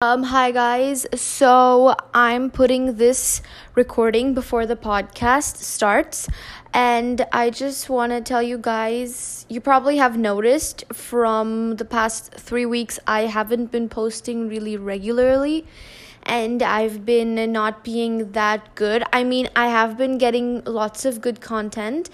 Um, hi guys. So I'm putting this recording before the podcast starts, and I just want to tell you guys you probably have noticed from the past three weeks I haven't been posting really regularly, and I've been not being that good. I mean, I have been getting lots of good content,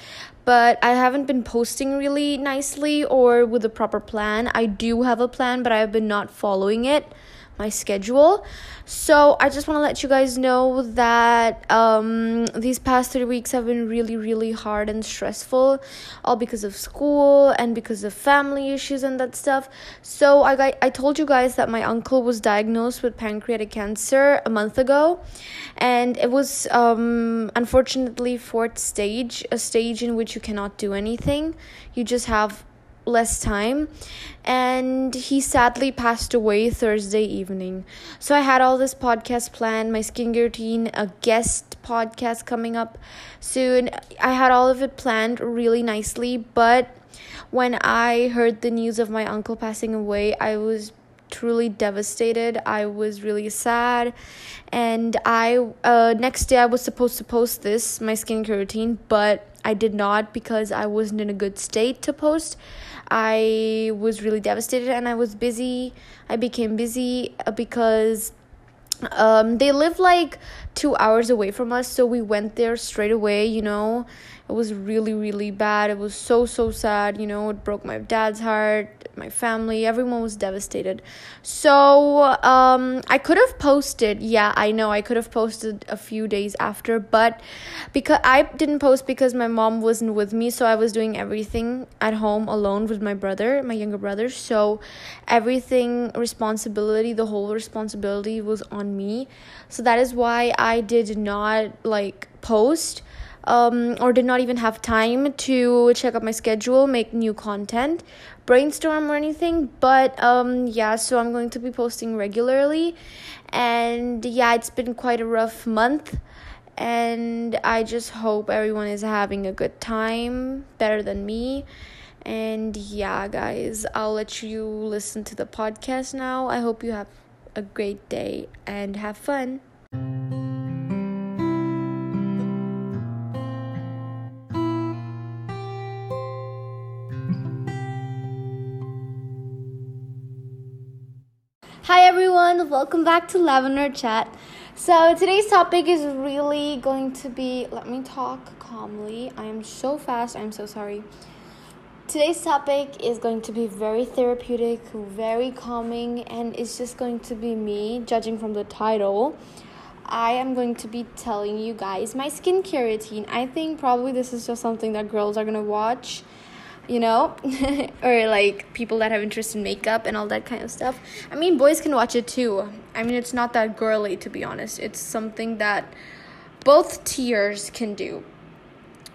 but I haven't been posting really nicely or with a proper plan. I do have a plan, but I've been not following it my schedule. So I just want to let you guys know that um, these past three weeks have been really, really hard and stressful, all because of school and because of family issues and that stuff. So I got, I told you guys that my uncle was diagnosed with pancreatic cancer a month ago, and it was um, unfortunately fourth stage, a stage in which you cannot do anything. You just have less time and he sadly passed away Thursday evening. So I had all this podcast planned, my skincare routine, a guest podcast coming up soon. I had all of it planned really nicely, but when I heard the news of my uncle passing away, I was truly devastated. I was really sad, and I uh, next day I was supposed to post this my skincare routine, but I did not because I wasn't in a good state to post. I was really devastated and I was busy. I became busy uh, because um, they live like two hours away from us, so we went there straight away, you know. It was really, really bad. It was so, so sad, you know. It broke my dad's heart my family everyone was devastated so um i could have posted yeah i know i could have posted a few days after but because i didn't post because my mom wasn't with me so i was doing everything at home alone with my brother my younger brother so everything responsibility the whole responsibility was on me so that is why i did not like post um, or did not even have time to check out my schedule, make new content, brainstorm or anything. But um, yeah, so I'm going to be posting regularly. And yeah, it's been quite a rough month. And I just hope everyone is having a good time, better than me. And yeah, guys, I'll let you listen to the podcast now. I hope you have a great day and have fun. Hi everyone, welcome back to Lavender Chat. So today's topic is really going to be let me talk calmly. I am so fast, I'm so sorry. Today's topic is going to be very therapeutic, very calming, and it's just going to be me, judging from the title. I am going to be telling you guys my skincare routine. I think probably this is just something that girls are gonna watch you know or like people that have interest in makeup and all that kind of stuff. I mean boys can watch it too. I mean it's not that girly to be honest. It's something that both tiers can do.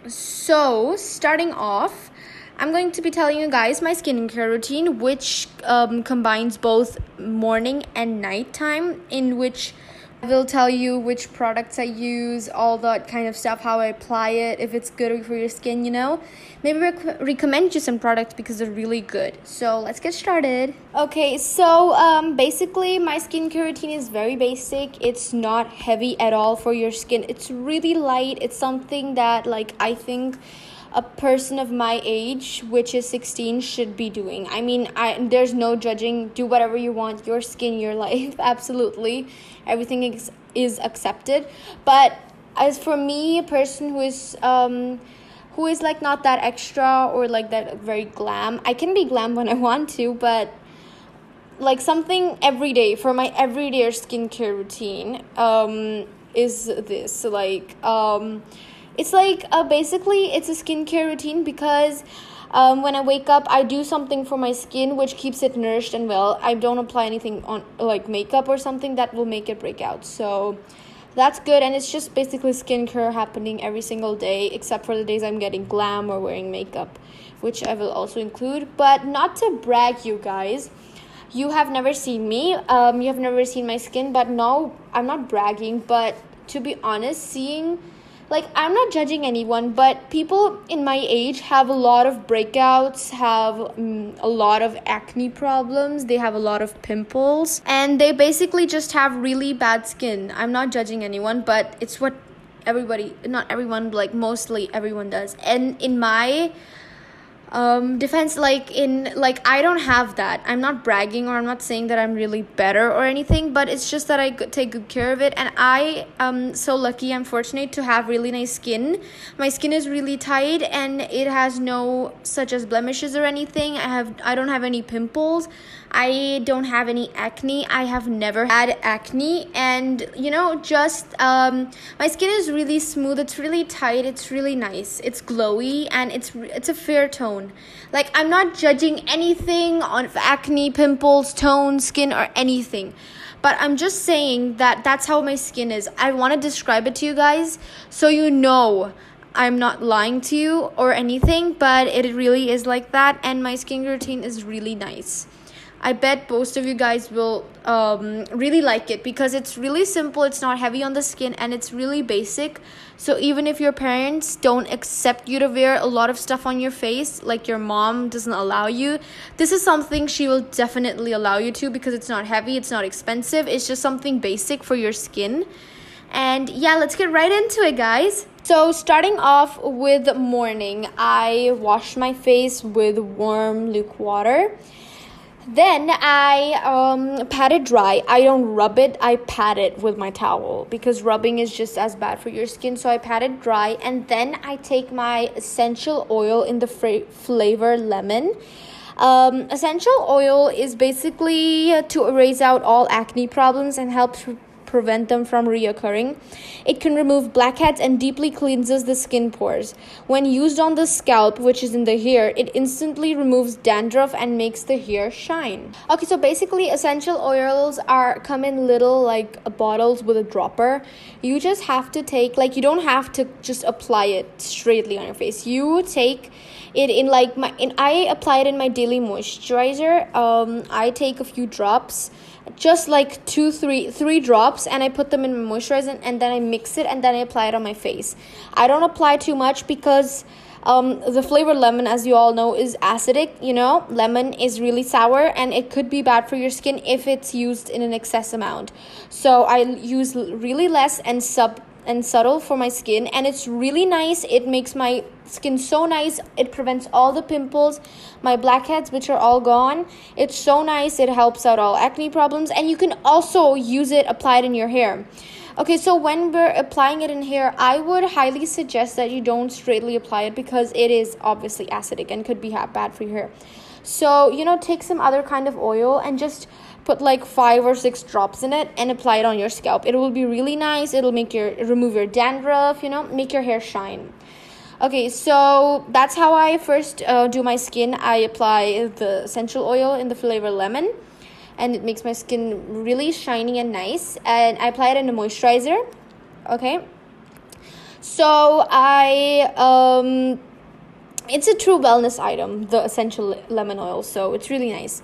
So starting off i'm going to be telling you guys my skincare routine which um, combines both morning and nighttime in which I will tell you which products I use, all that kind of stuff, how I apply it, if it's good for your skin, you know. Maybe rec- recommend you some products because they're really good. So let's get started. Okay, so um, basically, my skincare routine is very basic. It's not heavy at all for your skin. It's really light. It's something that, like, I think a person of my age which is 16 should be doing. I mean i there's no judging. Do whatever you want. Your skin your life. Absolutely. Everything is, is accepted. But as for me a person who is um who is like not that extra or like that very glam i can be glam when i want to but like something every day for my everyday skincare routine um is this. Like um it's like uh, basically it's a skincare routine because um, when I wake up, I do something for my skin which keeps it nourished and well. I don't apply anything on like makeup or something that will make it break out. So that's good, and it's just basically skincare happening every single day, except for the days I'm getting glam or wearing makeup, which I will also include. But not to brag, you guys. You have never seen me. Um, you have never seen my skin, but no, I'm not bragging. But to be honest, seeing like I'm not judging anyone, but people in my age have a lot of breakouts, have um, a lot of acne problems, they have a lot of pimples, and they basically just have really bad skin. I'm not judging anyone, but it's what everybody, not everyone, like mostly everyone does. And in my um defense like in like i don't have that. I'm not bragging or i'm not saying that i'm really better or anything but it's just that i take good care of it. And i am so lucky i'm fortunate to have really nice skin. My skin is really tight and it has no such as blemishes or anything. I have i don't have any pimples I don't have any acne. I have never had acne, and you know, just um, my skin is really smooth. It's really tight. It's really nice. It's glowy, and it's it's a fair tone. Like I'm not judging anything on acne, pimples, tone, skin, or anything. But I'm just saying that that's how my skin is. I want to describe it to you guys so you know I'm not lying to you or anything, but it really is like that, and my skin routine is really nice. I bet most of you guys will um, really like it because it's really simple, it's not heavy on the skin, and it's really basic. So, even if your parents don't accept you to wear a lot of stuff on your face, like your mom doesn't allow you, this is something she will definitely allow you to because it's not heavy, it's not expensive, it's just something basic for your skin. And yeah, let's get right into it, guys. So, starting off with morning, I wash my face with warm luke water then I um, pat it dry. I don't rub it, I pat it with my towel because rubbing is just as bad for your skin. So I pat it dry and then I take my essential oil in the flavor lemon. Um, essential oil is basically to erase out all acne problems and helps prevent them from reoccurring. It can remove blackheads and deeply cleanses the skin pores. When used on the scalp, which is in the hair, it instantly removes dandruff and makes the hair shine. Okay, so basically essential oils are come in little like bottles with a dropper. You just have to take like you don't have to just apply it straightly on your face. You take it in like my in I apply it in my daily moisturizer. Um I take a few drops just like two three three drops and i put them in my moisturizer and then i mix it and then i apply it on my face. I don't apply too much because um, the flavor lemon as you all know is acidic you know? Lemon is really sour and it could be bad for your skin if it's used in an excess amount. So i use really less and sub and subtle for my skin and it's really nice. It makes my skin so nice. It prevents all the pimples my blackheads which are all gone. It's so nice. It helps out all acne problems and you can also use it applied in your hair. Okay so when we're applying it in hair i would highly suggest that you don't straightly apply it because it is obviously acidic and could be bad for your hair. So you know take some other kind of oil and just put like five or six drops in it and apply it on your scalp. It will be really nice. It'll make your remove your dandruff, you know, make your hair shine. Okay, so that's how I first uh, do my skin. I apply the essential oil in the flavor lemon, and it makes my skin really shiny and nice. And I apply it in a moisturizer. Okay, so I um, it's a true wellness item, the essential lemon oil. So it's really nice.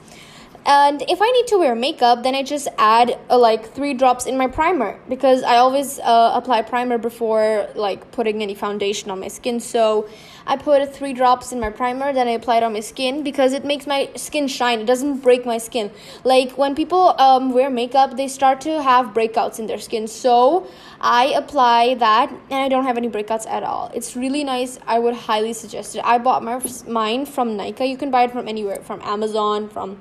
And if I need to wear makeup, then I just add uh, like three drops in my primer because I always uh, apply primer before like putting any foundation on my skin. So I put three drops in my primer, then I apply it on my skin because it makes my skin shine. It doesn't break my skin. Like when people um, wear makeup, they start to have breakouts in their skin. So I apply that and I don't have any breakouts at all. It's really nice. I would highly suggest it. I bought my mine from Nykaa. You can buy it from anywhere, from Amazon, from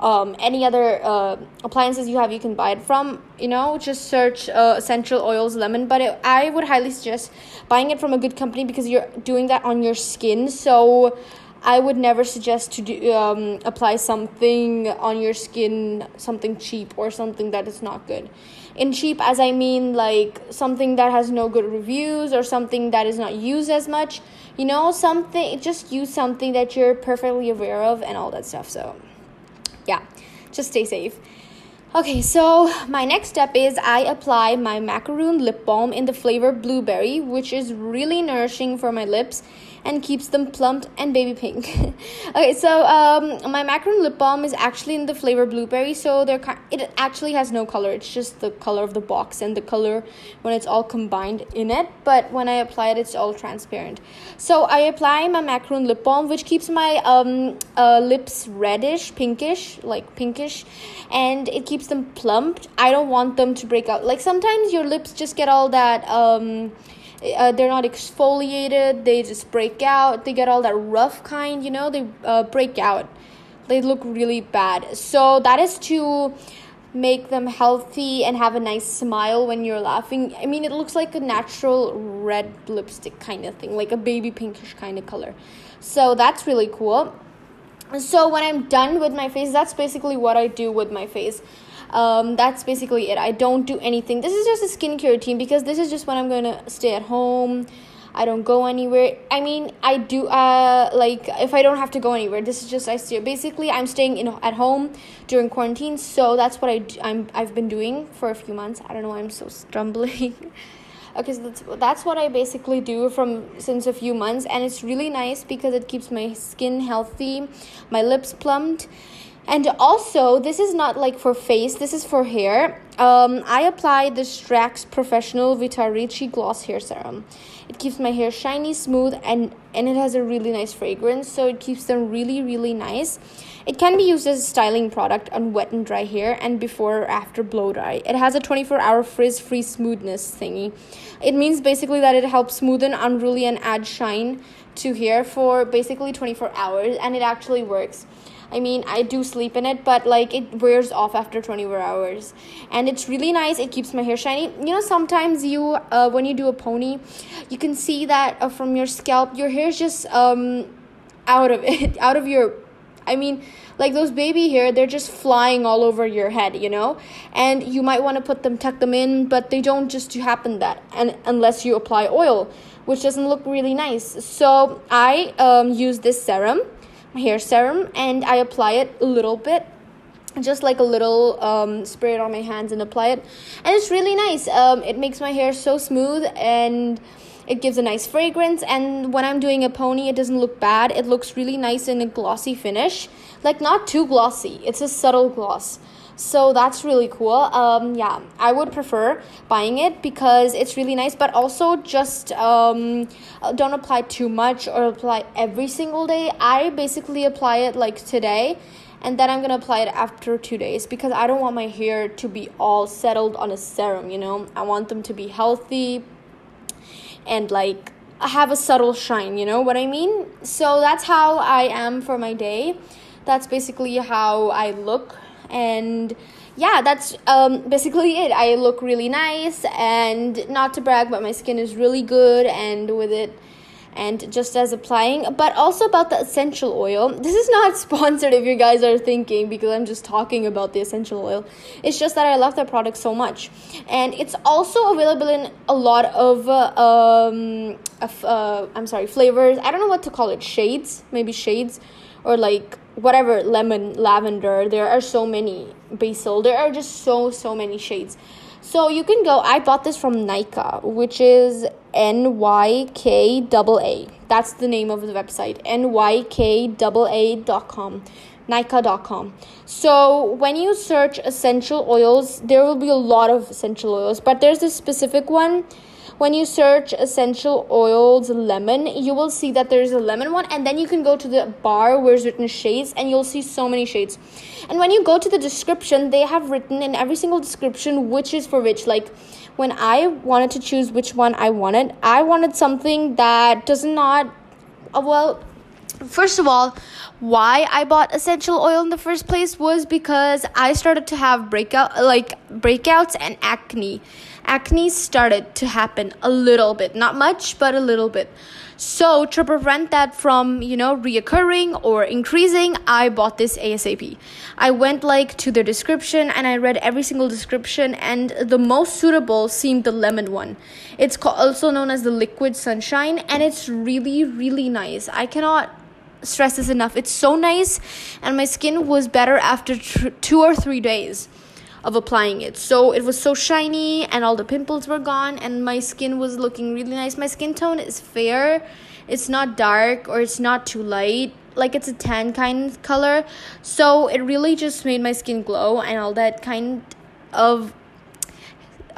um, any other uh, appliances you have you can buy it from you know just search uh, essential oils lemon. But it, i would highly suggest buying it from a good company because you're doing that on your skin. So i would never suggest to do, um, apply something on your skin something cheap or something that is not good. In cheap as i mean like something that has no good reviews or something that is not used as much. You know something just use something that you're perfectly aware of and all that stuff so yeah, just stay safe. Okay, so my next step is I apply my macaroon lip balm in the flavor blueberry, which is really nourishing for my lips and keeps them plump and baby pink. okay, so um, my macaron lip balm is actually in the flavor blueberry, so they're it actually has no color. It's just the color of the box and the color when it's all combined in it. But when I apply it, it's all transparent. So I apply my macaron lip balm, which keeps my um, uh, lips reddish, pinkish, like pinkish, and it keeps them plumped. I don't want them to break out. Like sometimes your lips just get all that. Um, uh, they're not exfoliated they just break out they get all that rough kind you know they uh, break out. They look really bad. So that is to make them healthy and have a nice smile when you're laughing. I mean it looks like a natural red lipstick kind of thing like a baby pinkish kind of color. So that's really cool. So when i'm done with my face that's basically what i do with my face um, that's basically it. I don't do anything. This is just a skincare routine because this is just when I'm gonna stay at home. I don't go anywhere. I mean, I do uh like if I don't have to go anywhere. This is just I stay. Basically, I'm staying in at home during quarantine, so that's what I do, I'm I've been doing for a few months. I don't know why I'm so stumbling. okay, so that's that's what I basically do from since a few months, and it's really nice because it keeps my skin healthy, my lips plumped, and also this is not like for face this is for hair. Um, i apply the Streax professional Ricci gloss hair serum. It keeps my hair shiny smooth and and it has a really nice fragrance so it keeps them really really nice. It can be used as a styling product on wet and dry hair and before or after blow dry. It has a 24 hour frizz free smoothness thingy. It means basically that it helps smoothen unruly and add shine to hair for basically 24 hours and it actually works I mean, I do sleep in it, but like it wears off after 24 hours. And it's really nice. It keeps my hair shiny. You know, sometimes you, uh, when you do a pony, you can see that uh, from your scalp, your hair's just um, out of it, out of your. I mean, like those baby hair, they're just flying all over your head, you know? And you might want to put them, tuck them in, but they don't just happen that, and unless you apply oil, which doesn't look really nice. So I um, use this serum hair serum and I apply it a little bit just like a little um, spray it on my hands and apply it. And it's really nice. Um, it makes my hair so smooth and it gives a nice fragrance. And when i'm doing a pony it doesn't look bad. It looks really nice in a glossy finish. Like not too glossy. It's a subtle gloss so that's really cool. Um, yeah i would prefer buying it because it's really nice but also just um, don't apply too much or apply every single day. I basically apply it like today and then i'm gonna apply it after two days because i don't want my hair to be all settled on a serum you know? I want them to be healthy and like have a subtle shine you know what i mean? So that's how i am for my day. That's basically how i look and yeah that's um, basically it. I look really nice and not to brag but my skin is really good and with it and just as applying. But also about the essential oil. This is not sponsored if you guys are thinking because i'm just talking about the essential oil. It's just that i love that product so much. And it's also available in a lot of uh, um uh, i'm sorry flavors. I don't know what to call it. Shades? Maybe shades? Or like whatever lemon lavender there are so many basil. There are just so so many shades. So you can go i bought this from nykaa which is n-y-k-a-a that's the name of the website n-y-k-a-a.com nykaa.com so when you search essential oils there will be a lot of essential oils but there's a specific one when you search essential oils lemon you will see that there's a lemon one and then you can go to the bar where it's written shades and you'll see so many shades. And when you go to the description they have written in every single description which is for which. Like when i wanted to choose which one i wanted i wanted something that does not uh, well first of all why i bought essential oil in the first place was because i started to have breakout like breakouts and acne acne started to happen a little bit not much but a little bit. So to prevent that from you know reoccurring or increasing i bought this asap i went like to the description and i read every single description and the most suitable seemed the lemon one. It's also known as the liquid sunshine and it's really really nice. I cannot stress this enough. It's so nice, and my skin was better after tr- two or three days of applying it. So it was so shiny, and all the pimples were gone, and my skin was looking really nice. My skin tone is fair, it's not dark or it's not too light like it's a tan kind of color so it really just made my skin glow and all that kind of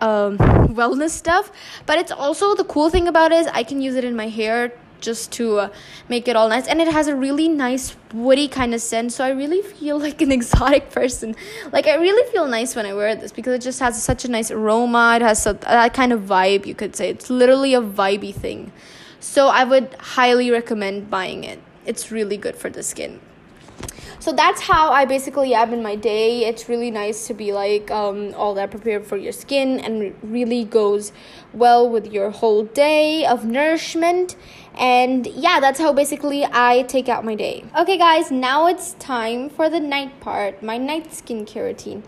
um, wellness stuff but it's also the cool thing about it is i can use it in my hair just to uh, make it all nice. And it has a really nice woody kind of scent. So i really feel like an exotic person. Like i really feel nice when i wear this because it just has such a nice aroma. It has a, that kind of vibe you could say. It's literally a vibey thing. So i would highly recommend buying it. It's really good for the skin so that's how I basically am in my day. It's really nice to be like um, all that prepared for your skin and really goes well with your whole day of nourishment. And yeah, that's how basically I take out my day. Okay, guys, now it's time for the night part, my night skincare routine.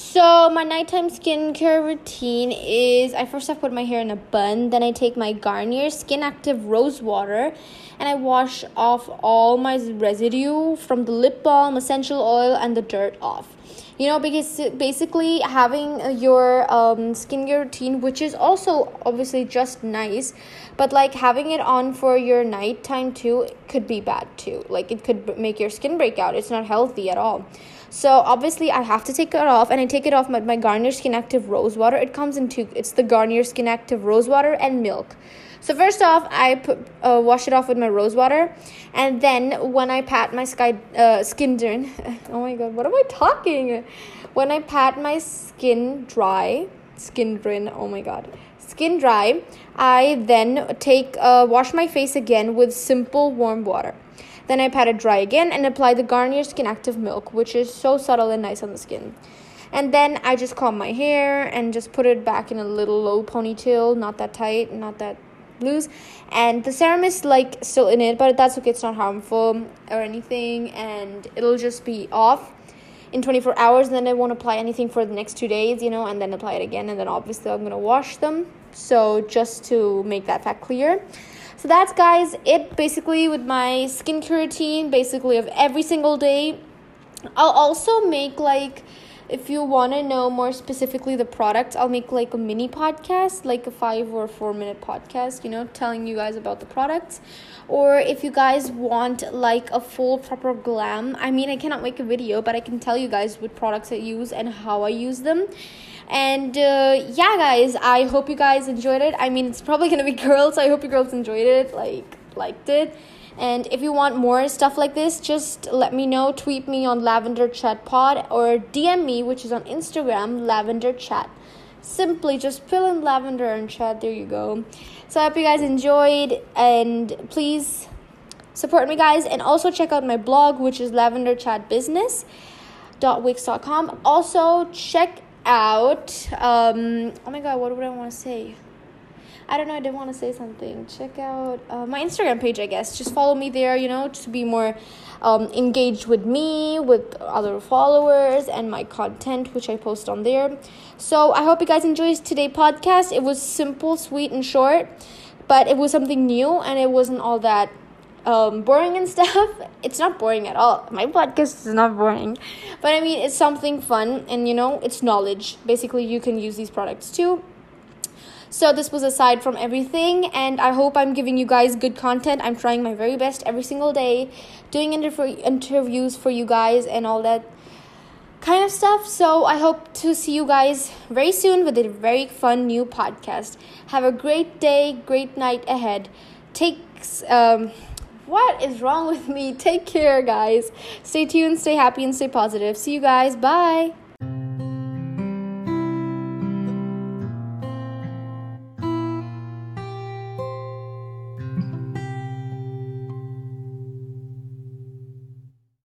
So my nighttime skincare routine is I first have put my hair in a bun, then I take my Garnier Skin Active Rose Water and I wash off all my residue from the lip balm, essential oil, and the dirt off. You know, because basically having your um, skincare routine, which is also obviously just nice, but like having it on for your nighttime too could be bad too. Like it could make your skin break out. It's not healthy at all. So obviously I have to take it off and I take it off with my Garnier Skin Active Rose Water. It comes in two. It's the Garnier Skin Active Rose Water and milk. So first off, I put uh, wash it off with my rose water, and then when I pat my sky uh, skin dry, oh my god, what am I talking? When I pat my skin dry, skin dry, oh my god, skin dry, I then take uh, wash my face again with simple warm water. Then I pat it dry again and apply the Garnier Skin Active Milk, which is so subtle and nice on the skin. And then I just comb my hair and just put it back in a little low ponytail, not that tight, not that loose. And the serum is like still in it, but that's okay, it's not harmful or anything, and it'll just be off in 24 hours. Then I won't apply anything for the next two days, you know, and then apply it again. And then obviously I'm gonna wash them. So just to make that fact clear. So that's guys it basically with my skincare routine basically of every single day. I'll also make like if you want to know more specifically the products, I'll make like a mini podcast, like a 5 or 4 minute podcast, you know, telling you guys about the products. Or if you guys want like a full proper glam, I mean, I cannot make a video, but I can tell you guys what products I use and how I use them and uh, yeah guys i hope you guys enjoyed it. I mean it's probably gonna be girls so i hope you girls enjoyed it like liked it. And if you want more stuff like this just let me know. Tweet me on lavender chat pod or dm me which is on instagram lavender chat. Simply just fill in lavender and chat. There you go. So i hope you guys enjoyed and please support me guys. And also check out my blog which is lavenderchatbusiness.wix.com also check out. Um, oh my god, what would I want to say? I don't know. I didn't want to say something. Check out uh, my Instagram page, I guess. Just follow me there, you know, to be more um, engaged with me, with other followers, and my content, which I post on there. So I hope you guys enjoyed today's podcast. It was simple, sweet, and short, but it was something new, and it wasn't all that um, boring and stuff. It's not boring at all. My podcast is not boring. But I mean, it's something fun and you know, it's knowledge. Basically, you can use these products too. So, this was aside from everything, and I hope I'm giving you guys good content. I'm trying my very best every single day, doing inter- interviews for you guys and all that kind of stuff. So, I hope to see you guys very soon with a very fun new podcast. Have a great day, great night ahead. Take um, what is wrong with me? Take care, guys. Stay tuned, stay happy, and stay positive. See you guys. Bye.